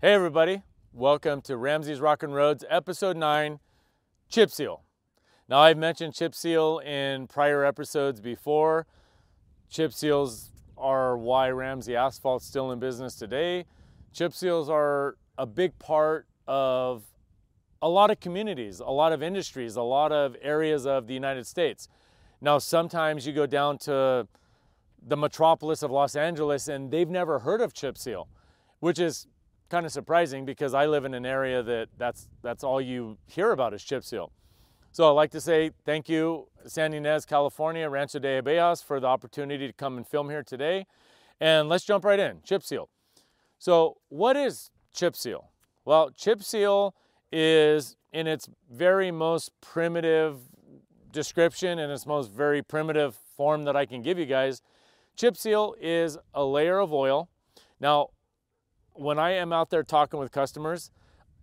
Hey everybody, welcome to Ramsey's Rockin' Roads, episode 9, Chip Seal. Now I've mentioned chip seal in prior episodes before. Chip seals are why Ramsey Asphalt's still in business today. Chip seals are a big part of a lot of communities, a lot of industries, a lot of areas of the United States. Now sometimes you go down to the metropolis of Los Angeles and they've never heard of chip seal, which is kind of surprising because I live in an area that that's that's all you hear about is chip seal. So I'd like to say thank you, Santa Ynez, California, Rancho de Abejas, for the opportunity to come and film here today. And let's jump right in, chip seal. So what is chip seal? Well, chip seal is in its very most primitive description and its most very primitive form that I can give you guys. Chip seal is a layer of oil. Now, when I am out there talking with customers,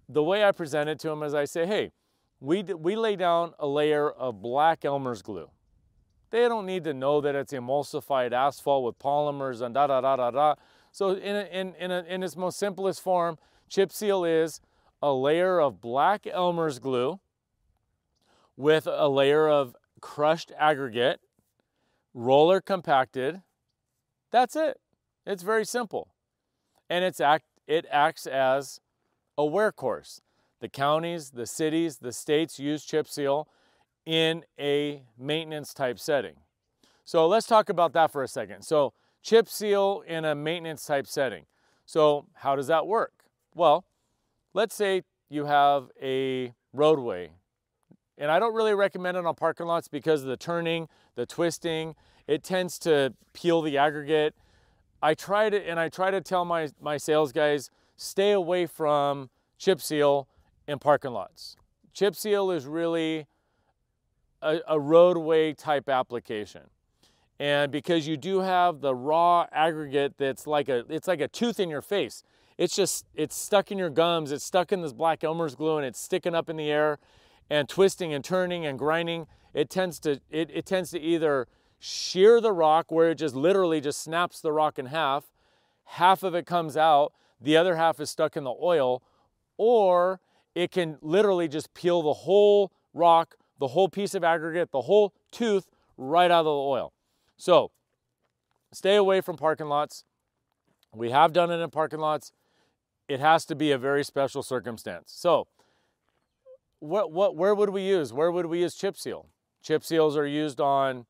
the way I present it to them is I say, hey, we, we lay down a layer of black Elmer's glue. They don't need to know that it's emulsified asphalt with polymers and da da da da da. So in, a, in, in, a, in its most simplest form, chip seal is a layer of black Elmer's glue with a layer of crushed aggregate, roller compacted. That's it. It's very simple. And it's act, it acts as a wear course. The counties, the cities, the states use chip seal in a maintenance type setting. So let's talk about that for a second. So chip seal in a maintenance type setting. So how does that work? Well, let's say you have a roadway and I don't really recommend it on parking lots because of the turning, the twisting, it tends to peel the aggregate. I try to, and I try to tell my, my sales guys, stay away from chip seal in parking lots. Chip seal is really a, a roadway type application. And because you do have the raw aggregate that's like a it's like a tooth in your face. It's just it's stuck in your gums, it's stuck in this black Elmer's glue and it's sticking up in the air and twisting and turning and grinding. It tends to it, it tends to either shear the rock where it just literally just snaps the rock in half, half of it comes out, the other half is stuck in the oil, or it can literally just peel the whole rock, the whole piece of aggregate, the whole tooth right out of the oil. So stay away from parking lots. We have done it in parking lots. It has to be a very special circumstance. So what, what, where would we use? Where would we use chip seal? Chip seals are used on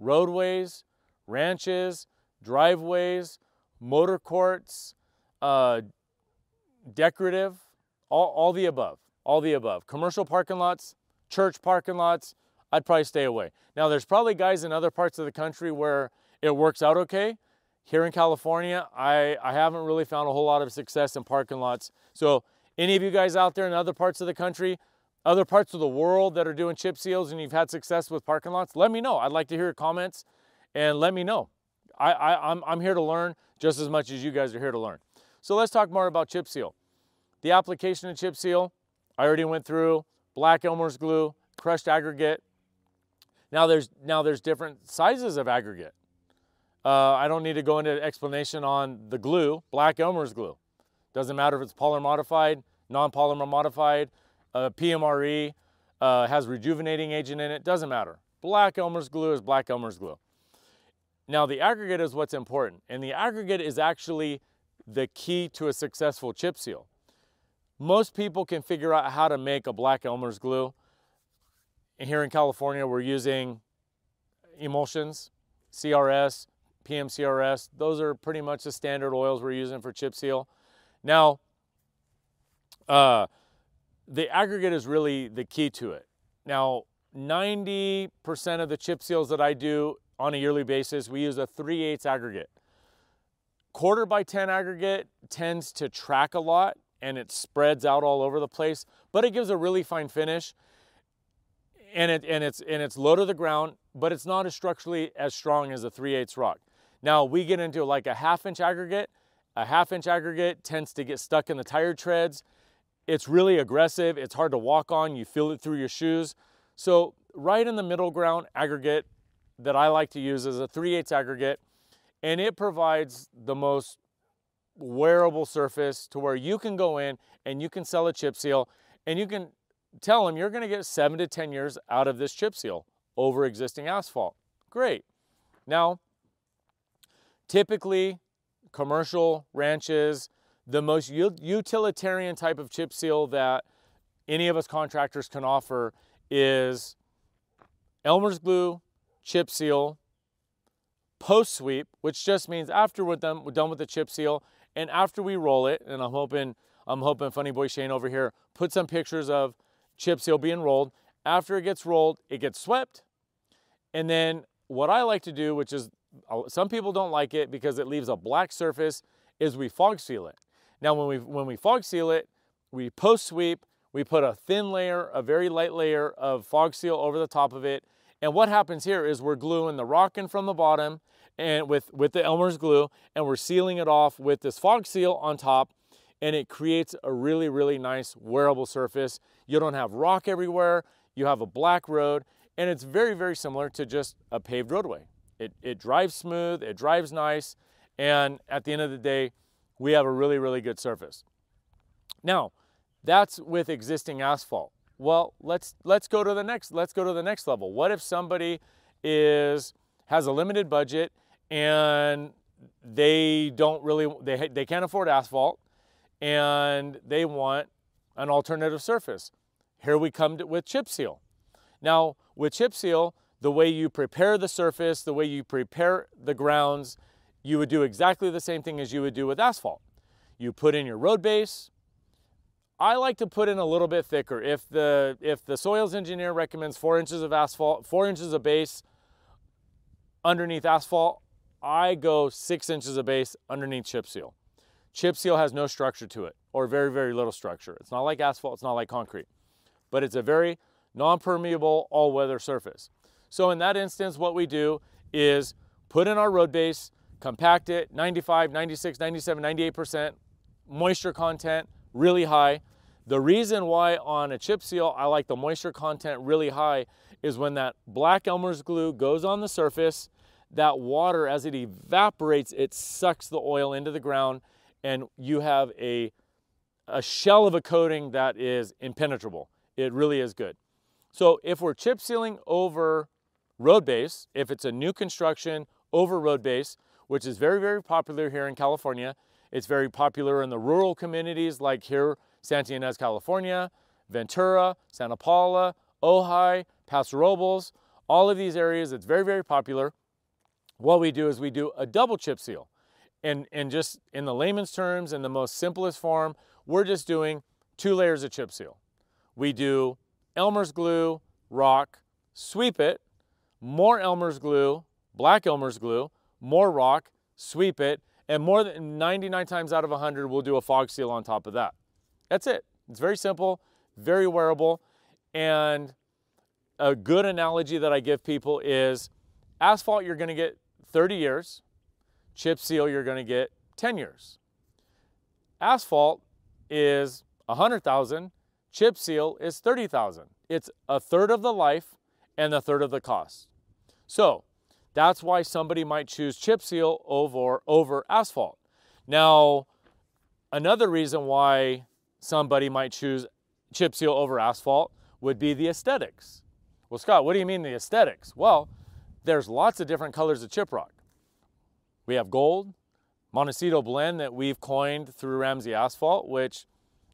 roadways, ranches, driveways, motor courts, uh, decorative, all, all the above, all the above. Commercial parking lots, church parking lots, I'd probably stay away. Now, there's probably guys in other parts of the country where it works out okay. Here in California, I, I haven't really found a whole lot of success in parking lots. So, any of you guys out there in other parts of the country, other parts of the world that are doing chip seals and you've had success with parking lots, let me know. I'd like to hear your comments and let me know. I, I, I'm, I'm here to learn just as much as you guys are here to learn. So let's talk more about chip seal. The application of chip seal, I already went through black Elmer's glue, crushed aggregate. Now there's now there's different sizes of aggregate. Uh, I don't need to go into explanation on the glue, black Elmer's glue. Doesn't matter if it's polymer modified, non-polymer modified, uh, PMRE, uh, has rejuvenating agent in it, doesn't matter. Black Elmer's glue is black Elmer's glue. Now the aggregate is what's important, and the aggregate is actually the key to a successful chip seal. Most people can figure out how to make a black Elmer's glue. Here in California, we're using emulsions, CRS, PMCRS. Those are pretty much the standard oils we're using for chip seal. Now, uh, the aggregate is really the key to it. Now, 90% of the chip seals that I do on a yearly basis, we use a 3 8 aggregate. Quarter by 10 aggregate tends to track a lot and it spreads out all over the place, but it gives a really fine finish. And, it, and, it's, and it's low to the ground, but it's not as structurally as strong as a 3 8 rock. Now we get into like a half inch aggregate. A half inch aggregate tends to get stuck in the tire treads. It's really aggressive. It's hard to walk on. You feel it through your shoes. So right in the middle ground aggregate that I like to use is a 3 8 aggregate. And it provides the most wearable surface to where you can go in and you can sell a chip seal and you can tell them you're going to get seven to 10 years out of this chip seal over existing asphalt. Great. Now, typically, commercial ranches, the most utilitarian type of chip seal that any of us contractors can offer is Elmer's glue, chip seal, post sweep, which just means after we're done, we're done with the chip seal and after we roll it, and I'm hoping I'm hoping Funny Boy Shane over here put some pictures of chip seal being rolled. After it gets rolled, it gets swept. And then what I like to do, which is uh, some people don't like it because it leaves a black surface, is we fog seal it. Now when we when we fog seal it, we post sweep, we put a thin layer, a very light layer of fog seal over the top of it. And what happens here is we're gluing the rock in from the bottom and with, with the Elmer's glue and we're sealing it off with this fog seal on top and it creates a really, really nice wearable surface. You don't have rock everywhere, you have a black road, and it's very, very similar to just a paved roadway. It, it drives smooth, it drives nice, and at the end of the day, we have a really, really good surface. Now, that's with existing asphalt. Well, let's let's go to the next let's go to the next level. What if somebody is has a limited budget and they don't really they they can't afford asphalt and they want an alternative surface. Here we come to, with chip seal. Now, with chip seal, the way you prepare the surface, the way you prepare the grounds, you would do exactly the same thing as you would do with asphalt. You put in your road base. I like to put in a little bit thicker. If the if the soils engineer recommends four inches of asphalt, four inches of base underneath asphalt, I go six inches of base underneath chip seal. Chip seal has no structure to it, or very, very little structure. It's not like asphalt, it's not like concrete, but it's a very non-permeable all-weather surface. So in that instance, what we do is put in our road base, compact it, 95, 96, 97, 98% moisture content, really high. The reason why on a chip seal I like the moisture content really high is when that black Elmer's glue goes on the surface, that water as it evaporates, it sucks the oil into the ground and you have a, a shell of a coating that is impenetrable. It really is good. So if we're chip sealing over road base, if it's a new construction over road base, which is very, very popular here in California, it's very popular in the rural communities like here, Santa Ynez, California, Ventura, Santa Paula, Ojai, Paso Robles, all of these areas, it's very, very popular. What we do is we do a double chip seal. And, and just in the layman's terms, in the most simplest form, we're just doing two layers of chip seal. We do Elmer's glue, rock, sweep it, more Elmer's glue, black Elmer's glue, more rock, sweep it, and more than 99 times out of 100, we'll do a fog seal on top of that. That's it. It's very simple, very wearable, and a good analogy that I give people is asphalt, you're gonna get 30 years, chip seal, you're gonna get 10 years. Asphalt is 100,000, chip seal is 30,000. It's a third of the life and a third of the cost. So that's why somebody might choose chip seal over, over asphalt. Now, another reason why somebody might choose chip seal over asphalt would be the aesthetics. Well, Scott, what do you mean the aesthetics? Well, there's lots of different colors of chip rock. We have gold, Montecito blend that we've coined through Ramsey Asphalt, which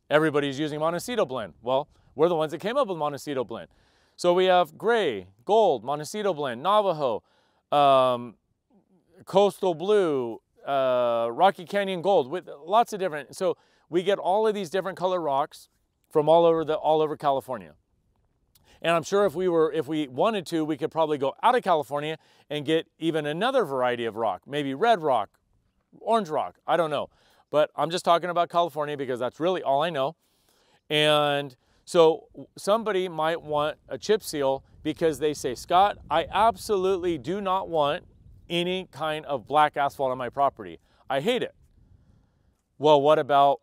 everybody's using Montecito blend. Well, we're the ones that came up with Montecito blend. So we have gray, gold, Montecito blend, Navajo, um, coastal blue, uh, Rocky Canyon gold, with lots of different. So we get all of these different color rocks from all over the all over California. And I'm sure if we were, if we wanted to, we could probably go out of California and get even another variety of rock, maybe red rock, orange rock, I don't know. But I'm just talking about California because that's really all I know. And so somebody might want a chip seal because they say, Scott, I absolutely do not want any kind of black asphalt on my property. I hate it. Well, what about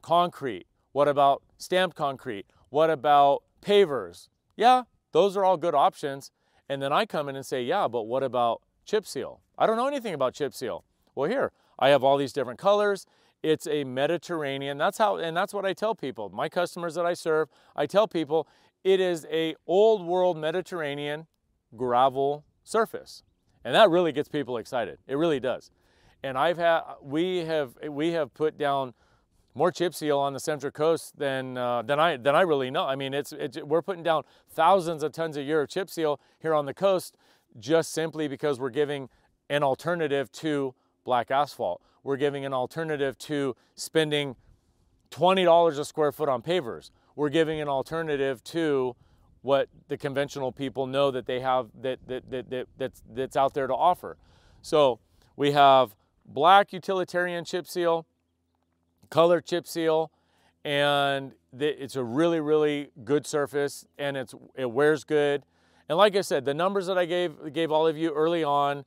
concrete? What about stamped concrete? What about pavers? Yeah, those are all good options. And then I come in and say, yeah, but what about chip seal? I don't know anything about chip seal. Well, here, I have all these different colors It's a Mediterranean. That's how, and that's what I tell people. My customers that I serve, I tell people it is a old world Mediterranean gravel surface, and that really gets people excited. It really does. And I've had, we have, we have put down more chip seal on the Central Coast than uh, than I than I really know. I mean, it's, it's we're putting down thousands of tons a year of chip seal here on the coast, just simply because we're giving an alternative to black asphalt. We're giving an alternative to spending $20 a square foot on pavers. We're giving an alternative to what the conventional people know that they have that, that, that, that that's, that's out there to offer. So we have black utilitarian chip seal, color chip seal, and it's a really, really good surface and it's, it wears good. And like I said, the numbers that I gave, gave all of you early on,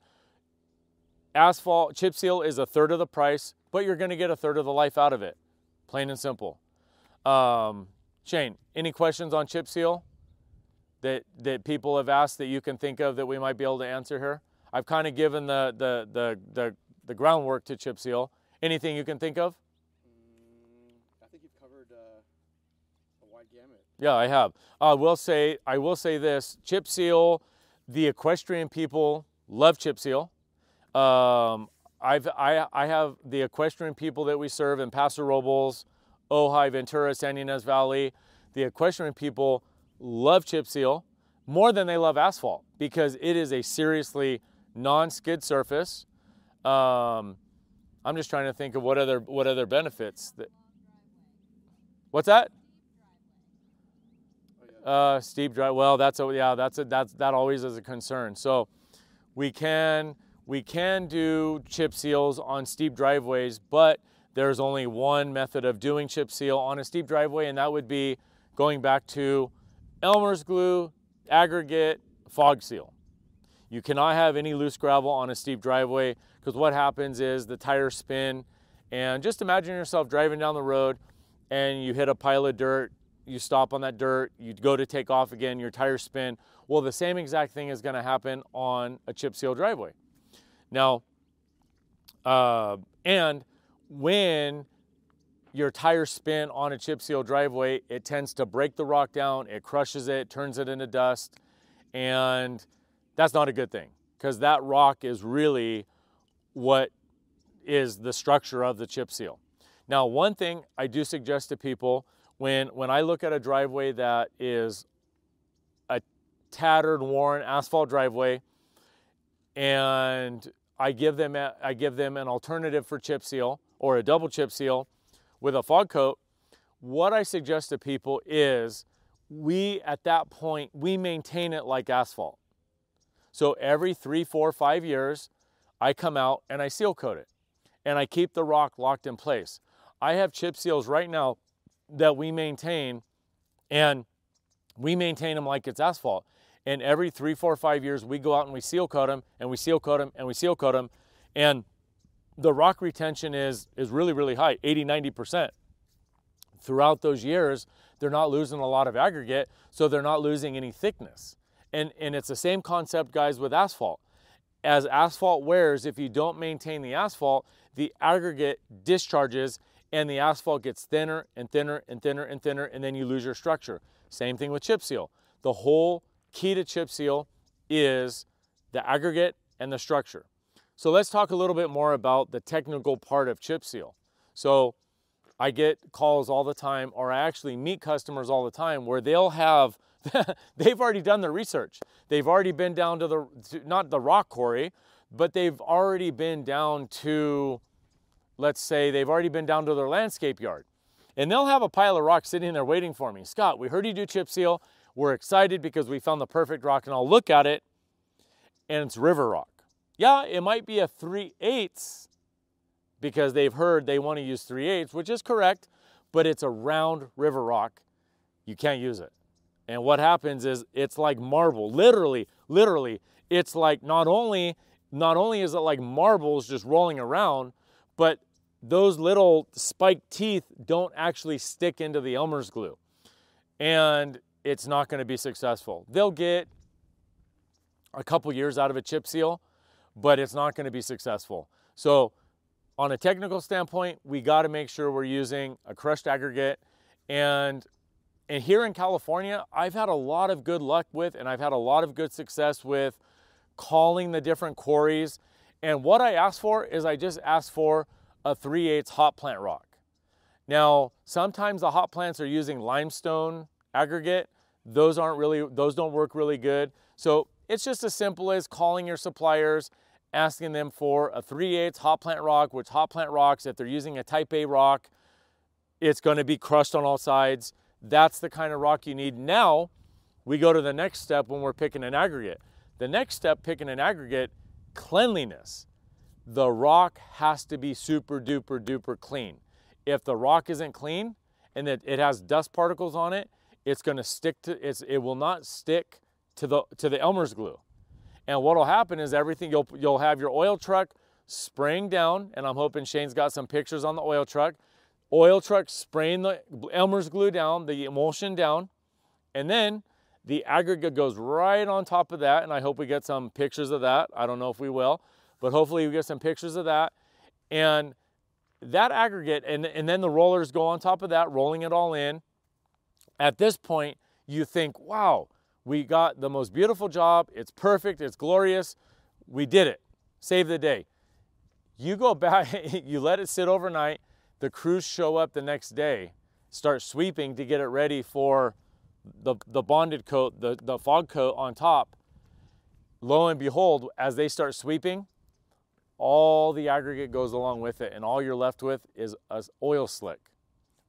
asphalt chip seal is a third of the price, but you're going to get a third of the life out of it. Plain and simple. Um, Shane, any questions on chip seal that that people have asked that you can think of that we might be able to answer here? I've kind of given the the the the, the groundwork to chip seal. Anything you can think of? Mm, I think you've covered uh, a wide gamut. Yeah, I have. I will say I will say this: chip seal. The equestrian people love chip seal. Um, I've, I, I have the equestrian people that we serve in Paso Robles, Ojai, Ventura, Santa Ynez Valley. The equestrian people love chip seal more than they love asphalt because it is a seriously non-skid surface. Um, I'm just trying to think of what other what other benefits that. What's that? Uh, steep drive. Well, that's a yeah. That's a that's that always is a concern. So we can we can do chip seals on steep driveways, but there's only one method of doing chip seal on a steep driveway, and that would be going back to Elmer's glue, aggregate, fog seal. You cannot have any loose gravel on a steep driveway because what happens is the tires spin. And just imagine yourself driving down the road and you hit a pile of dirt, you stop on that dirt, you go to take off again, your tires spin. Well, the same exact thing is going to happen on a chip seal driveway. Now, uh, and when your tires spin on a chip seal driveway, it tends to break the rock down, it crushes it, turns it into dust, and that's not a good thing because that rock is really what is the structure of the chip seal. Now, one thing I do suggest to people when when I look at a driveway that is a tattered, worn asphalt driveway, and I give them a, I give them an alternative for chip seal or a double chip seal with a fog coat. What I suggest to people is we at that point we maintain it like asphalt. So every three, four, five years, I come out and I seal coat it, and I keep the rock locked in place. I have chip seals right now that we maintain, and we maintain them like it's asphalt. And every three, four, five years, we go out and we seal coat them, and we seal coat them, and we seal coat them. And the rock retention is, is really, really high 80, 90%. Throughout those years, they're not losing a lot of aggregate, so they're not losing any thickness. And, and it's the same concept, guys, with asphalt. As asphalt wears, if you don't maintain the asphalt, the aggregate discharges and the asphalt gets thinner and thinner and thinner and thinner, and then you lose your structure. Same thing with chip seal. The whole key to chip seal is the aggregate and the structure. So let's talk a little bit more about the technical part of chip seal. So I get calls all the time, or I actually meet customers all the time where they'll have, they've already done their research. They've already been down to the, to, not the rock quarry, but they've already been down to, let's say, they've already been down to their landscape yard. And they'll have a pile of rocks sitting there waiting for me. Scott, we heard you do chip seal. We're excited because we found the perfect rock, and I'll look at it, and it's river rock. Yeah, it might be a 3 eighths because they've heard they want to use 3 eighths, which is correct, but it's a round river rock. You can't use it. And what happens is it's like marble. Literally, literally, it's like not only not only is it like marbles just rolling around, but those little spiked teeth don't actually stick into the Elmer's glue. And it's not going to be successful. They'll get a couple years out of a chip seal, but it's not going to be successful. So on a technical standpoint, we got to make sure we're using a crushed aggregate. And, and here in California, I've had a lot of good luck with, and I've had a lot of good success with calling the different quarries. And what I asked for is I just asked for a 3 8 hot plant rock. Now, sometimes the hot plants are using limestone aggregate. Those aren't really, those don't work really good. So it's just as simple as calling your suppliers, asking them for a 3 8 hot plant rock, which hot plant rocks, if they're using a type A rock, it's going to be crushed on all sides. That's the kind of rock you need. Now, we go to the next step when we're picking an aggregate. The next step, picking an aggregate, cleanliness. The rock has to be super duper duper clean. If the rock isn't clean and it, it has dust particles on it, it's going to stick to it's it will not stick to the to the Elmer's glue. And what'll happen is everything you'll you'll have your oil truck spraying down, and I'm hoping Shane's got some pictures on the oil truck. Oil truck spraying the Elmer's glue down, the emulsion down, and then the aggregate goes right on top of that. And I hope we get some pictures of that. I don't know if we will, but hopefully we get some pictures of that. And that aggregate, and, and then the rollers go on top of that, rolling it all in. At this point, you think, wow, we got the most beautiful job. It's perfect. It's glorious. We did it. Save the day. You go back, you let it sit overnight. The crews show up the next day, start sweeping to get it ready for the, the bonded coat, the, the fog coat on top. Lo and behold, as they start sweeping, all the aggregate goes along with it, and all you're left with is an oil slick.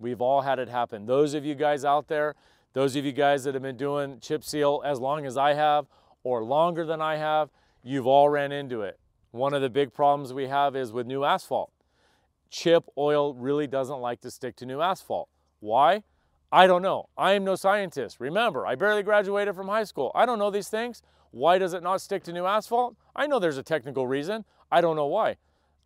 We've all had it happen. Those of you guys out there those of you guys that have been doing chip seal as long as I have or longer than I have, you've all ran into it. One of the big problems we have is with new asphalt. Chip oil really doesn't like to stick to new asphalt. Why? I don't know. I am no scientist. Remember, I barely graduated from high school. I don't know these things. Why does it not stick to new asphalt? I know there's a technical reason. I don't know why.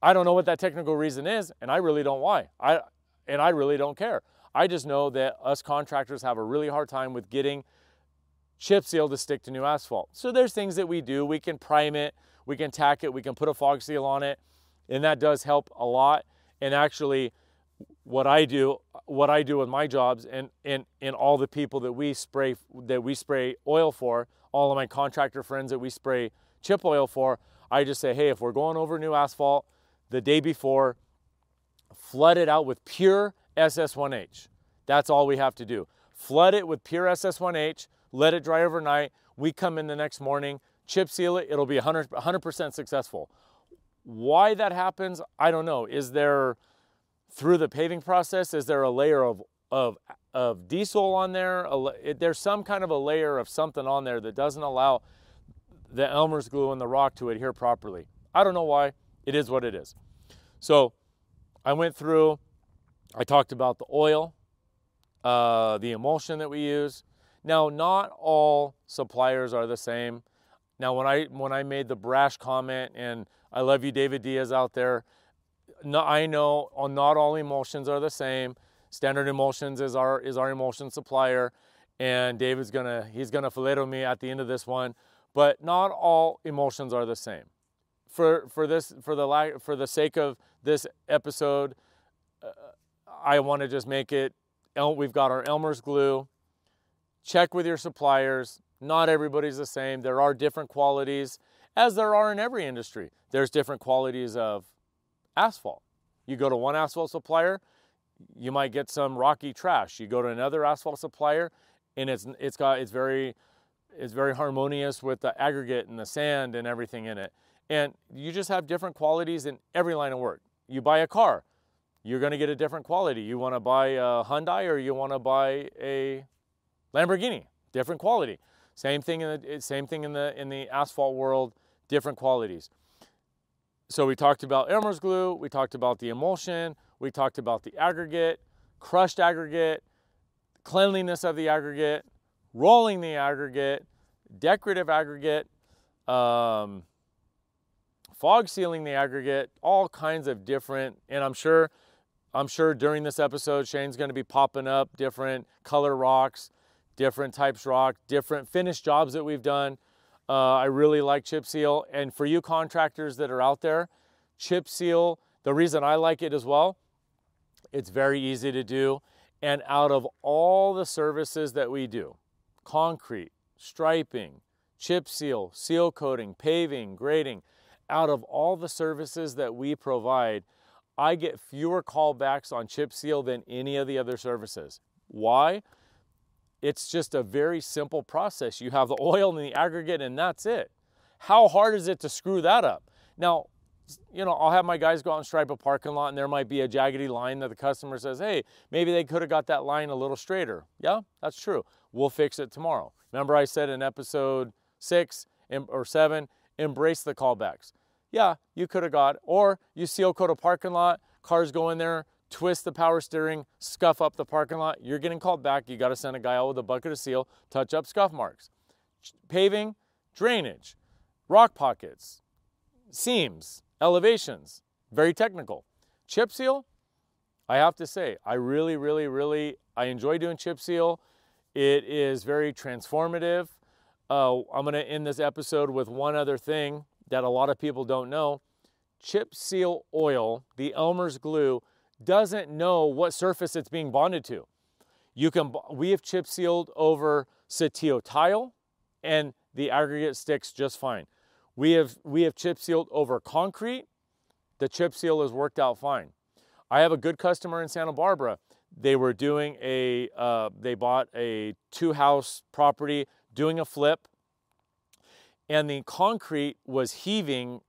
I don't know what that technical reason is, and I really don't why. I and I really don't care. I just know that us contractors have a really hard time with getting chip seal to stick to new asphalt. So there's things that we do. We can prime it, we can tack it, we can put a fog seal on it, and that does help a lot. And actually, what I do, what I do with my jobs, and and and all the people that we spray that we spray oil for, all of my contractor friends that we spray chip oil for, I just say, hey, if we're going over new asphalt, the day before, flood it out with pure SS1H. That's all we have to do. Flood it with pure SS1H, let it dry overnight. We come in the next morning, chip seal it, it'll be 100, 100% successful. Why that happens, I don't know. Is there, through the paving process, is there a layer of, of, of diesel on there? there's some kind of a layer of something on there that doesn't allow the Elmer's glue and the rock to adhere properly. I don't know why. It is what it is. So I went through, I talked about the oil, uh, the emulsion that we use. Now, not all suppliers are the same. Now, when I when I made the brash comment, and I love you, David Diaz, out there, no, I know not all emulsions are the same. Standard Emulsions is our is our emulsion supplier, and David's gonna he's gonna fillet me at the end of this one. But not all emulsions are the same. For for this for the for the sake of this episode, uh, I want to just make it, we've got our Elmer's glue. Check with your suppliers. Not everybody's the same. There are different qualities, as there are in every industry. There's different qualities of asphalt. You go to one asphalt supplier, you might get some rocky trash. You go to another asphalt supplier, and it's it's got it's very it's very harmonious with the aggregate and the sand and everything in it. And you just have different qualities in every line of work. You buy a car, you're going to get a different quality. You want to buy a Hyundai or you want to buy a Lamborghini, different quality. Same thing in the same thing in the in the asphalt world, different qualities. So we talked about Elmer's glue, we talked about the emulsion, we talked about the aggregate, crushed aggregate, cleanliness of the aggregate, rolling the aggregate, decorative aggregate, um, fog sealing the aggregate, all kinds of different, and I'm sure I'm sure during this episode, Shane's to be popping up different color rocks, different types rock, different finish jobs that we've done. Uh, I really like chip seal. And for you contractors that are out there, chip seal, The reason I like it as well, it's very easy to do. And out of all the services that we do, concrete, striping, chip seal, seal coating, paving, grading, out of all the services that we provide, I get fewer callbacks on chip seal than any of the other services. Why? It's just a very simple process. You have the oil and the aggregate, and that's it. How hard is it to screw that up? Now, you know, I'll have my guys go out and stripe a parking lot, and there might be a jaggedy line that the customer says, hey, maybe they could have got that line a little straighter. Yeah, that's true. We'll fix it tomorrow. Remember, I said in episode six or seven, embrace the callbacks. Yeah, you could have got, or you seal coat a parking lot, cars go in there, twist the power steering, scuff up the parking lot. You're getting called back. You got to send a guy out with a bucket of seal, touch up scuff marks. Paving, drainage, rock pockets, seams, elevations, very technical. Chip seal, I have to say, I really, really, really, I enjoy doing chip seal. It is very transformative. Uh, I'm going to end this episode with one other thing that a lot of people don't know. Chip seal oil, the Elmer's glue, doesn't know what surface it's being bonded to. You can, we have chip sealed over Saltillo tile and the aggregate sticks just fine. We have, we have chip sealed over concrete. The chip seal has worked out fine. I have a good customer in Santa Barbara. They were doing a, uh, they bought a two house property, doing a flip, and the concrete was heaving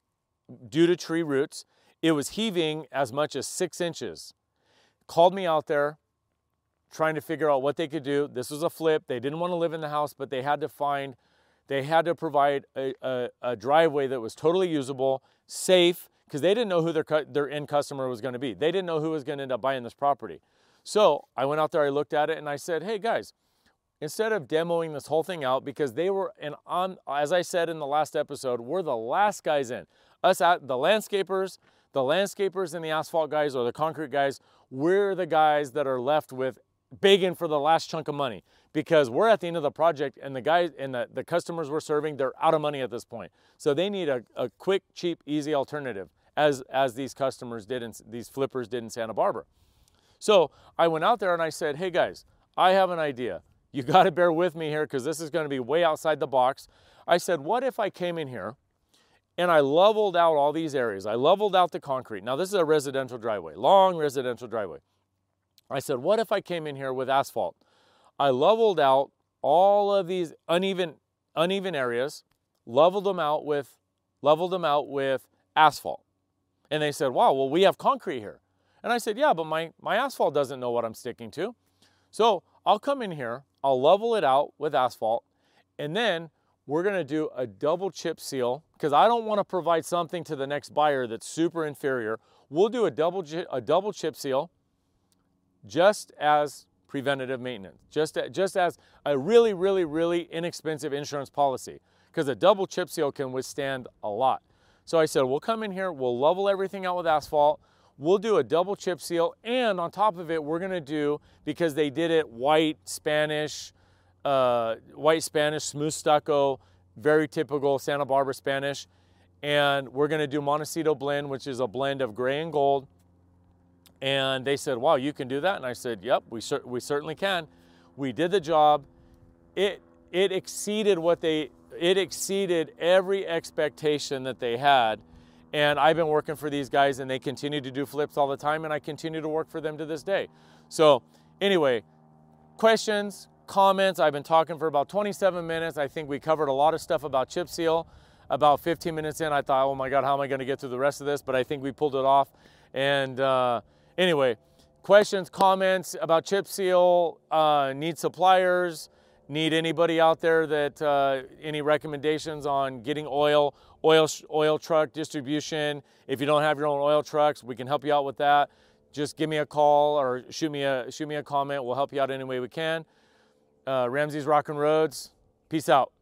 due to tree roots. It was heaving as much as six inches. Called me out there trying to figure out what they could do. This was a flip. They didn't want to live in the house, but they had to find they had to provide a, a, a driveway that was totally usable, safe, because they didn't know who their, their end customer was going to be. They didn't know who was going to end up buying this property. So I went out there, I looked at it, and I said, hey guys, instead of demoing this whole thing out, because they were, and on, as I said in the last episode, we're the last guys in. Us, at, the landscapers, the landscapers and the asphalt guys or the concrete guys, we're the guys that are left with begging for the last chunk of money because we're at the end of the project and the guys and the, the customers we're serving, they're out of money at this point. So they need a, a quick, cheap, easy alternative as, as these customers did, in, these flippers did in Santa Barbara. So I went out there and I said, hey guys, I have an idea. You got to bear with me here because this is going to be way outside the box. I said, what if I came in here and I leveled out all these areas? I leveled out the concrete. Now, this is a residential driveway, long residential driveway. I said, what if I came in here with asphalt? I leveled out all of these uneven uneven areas, leveled them out with leveled them out with asphalt. And they said, "Wow, well we have concrete here." And I said, "Yeah, but my my asphalt doesn't know what I'm sticking to." So, I'll come in here, I'll level it out with asphalt, and then we're to do a double chip seal because I don't want to provide something to the next buyer that's super inferior. We'll do a double a double chip seal just as preventative maintenance, just, just as a really, really, really inexpensive insurance policy, because a double chip seal can withstand a lot. So I said, we'll come in here, we'll level everything out with asphalt, we'll do a double chip seal, and on top of it, we're gonna do, because they did it white, Spanish, uh, white Spanish, smooth stucco, very typical Santa Barbara Spanish, and we're gonna do Montecito blend, which is a blend of gray and gold, and they said, wow, you can do that? And I said, yep, we, cer- we certainly can. We did the job. It, it exceeded what they, it exceeded every expectation that they had. And I've been working for these guys and they continue to do flips all the time and I continue to work for them to this day. So anyway, questions, comments. I've been talking for about 27 minutes. I think we covered a lot of stuff about chip seal. About 15 minutes in, I thought, oh my God, how am I going to get through the rest of this? But I think we pulled it off. And uh, Anyway, questions, comments about chip seal, uh, need suppliers, need anybody out there that uh, any recommendations on getting oil, oil, oil truck distribution. If you don't have your own oil trucks, we can help you out with that. Just give me a call or shoot me a shoot me a comment. We'll help you out any way we can. Uh, Ramsey's Rockin' Roads. Peace out.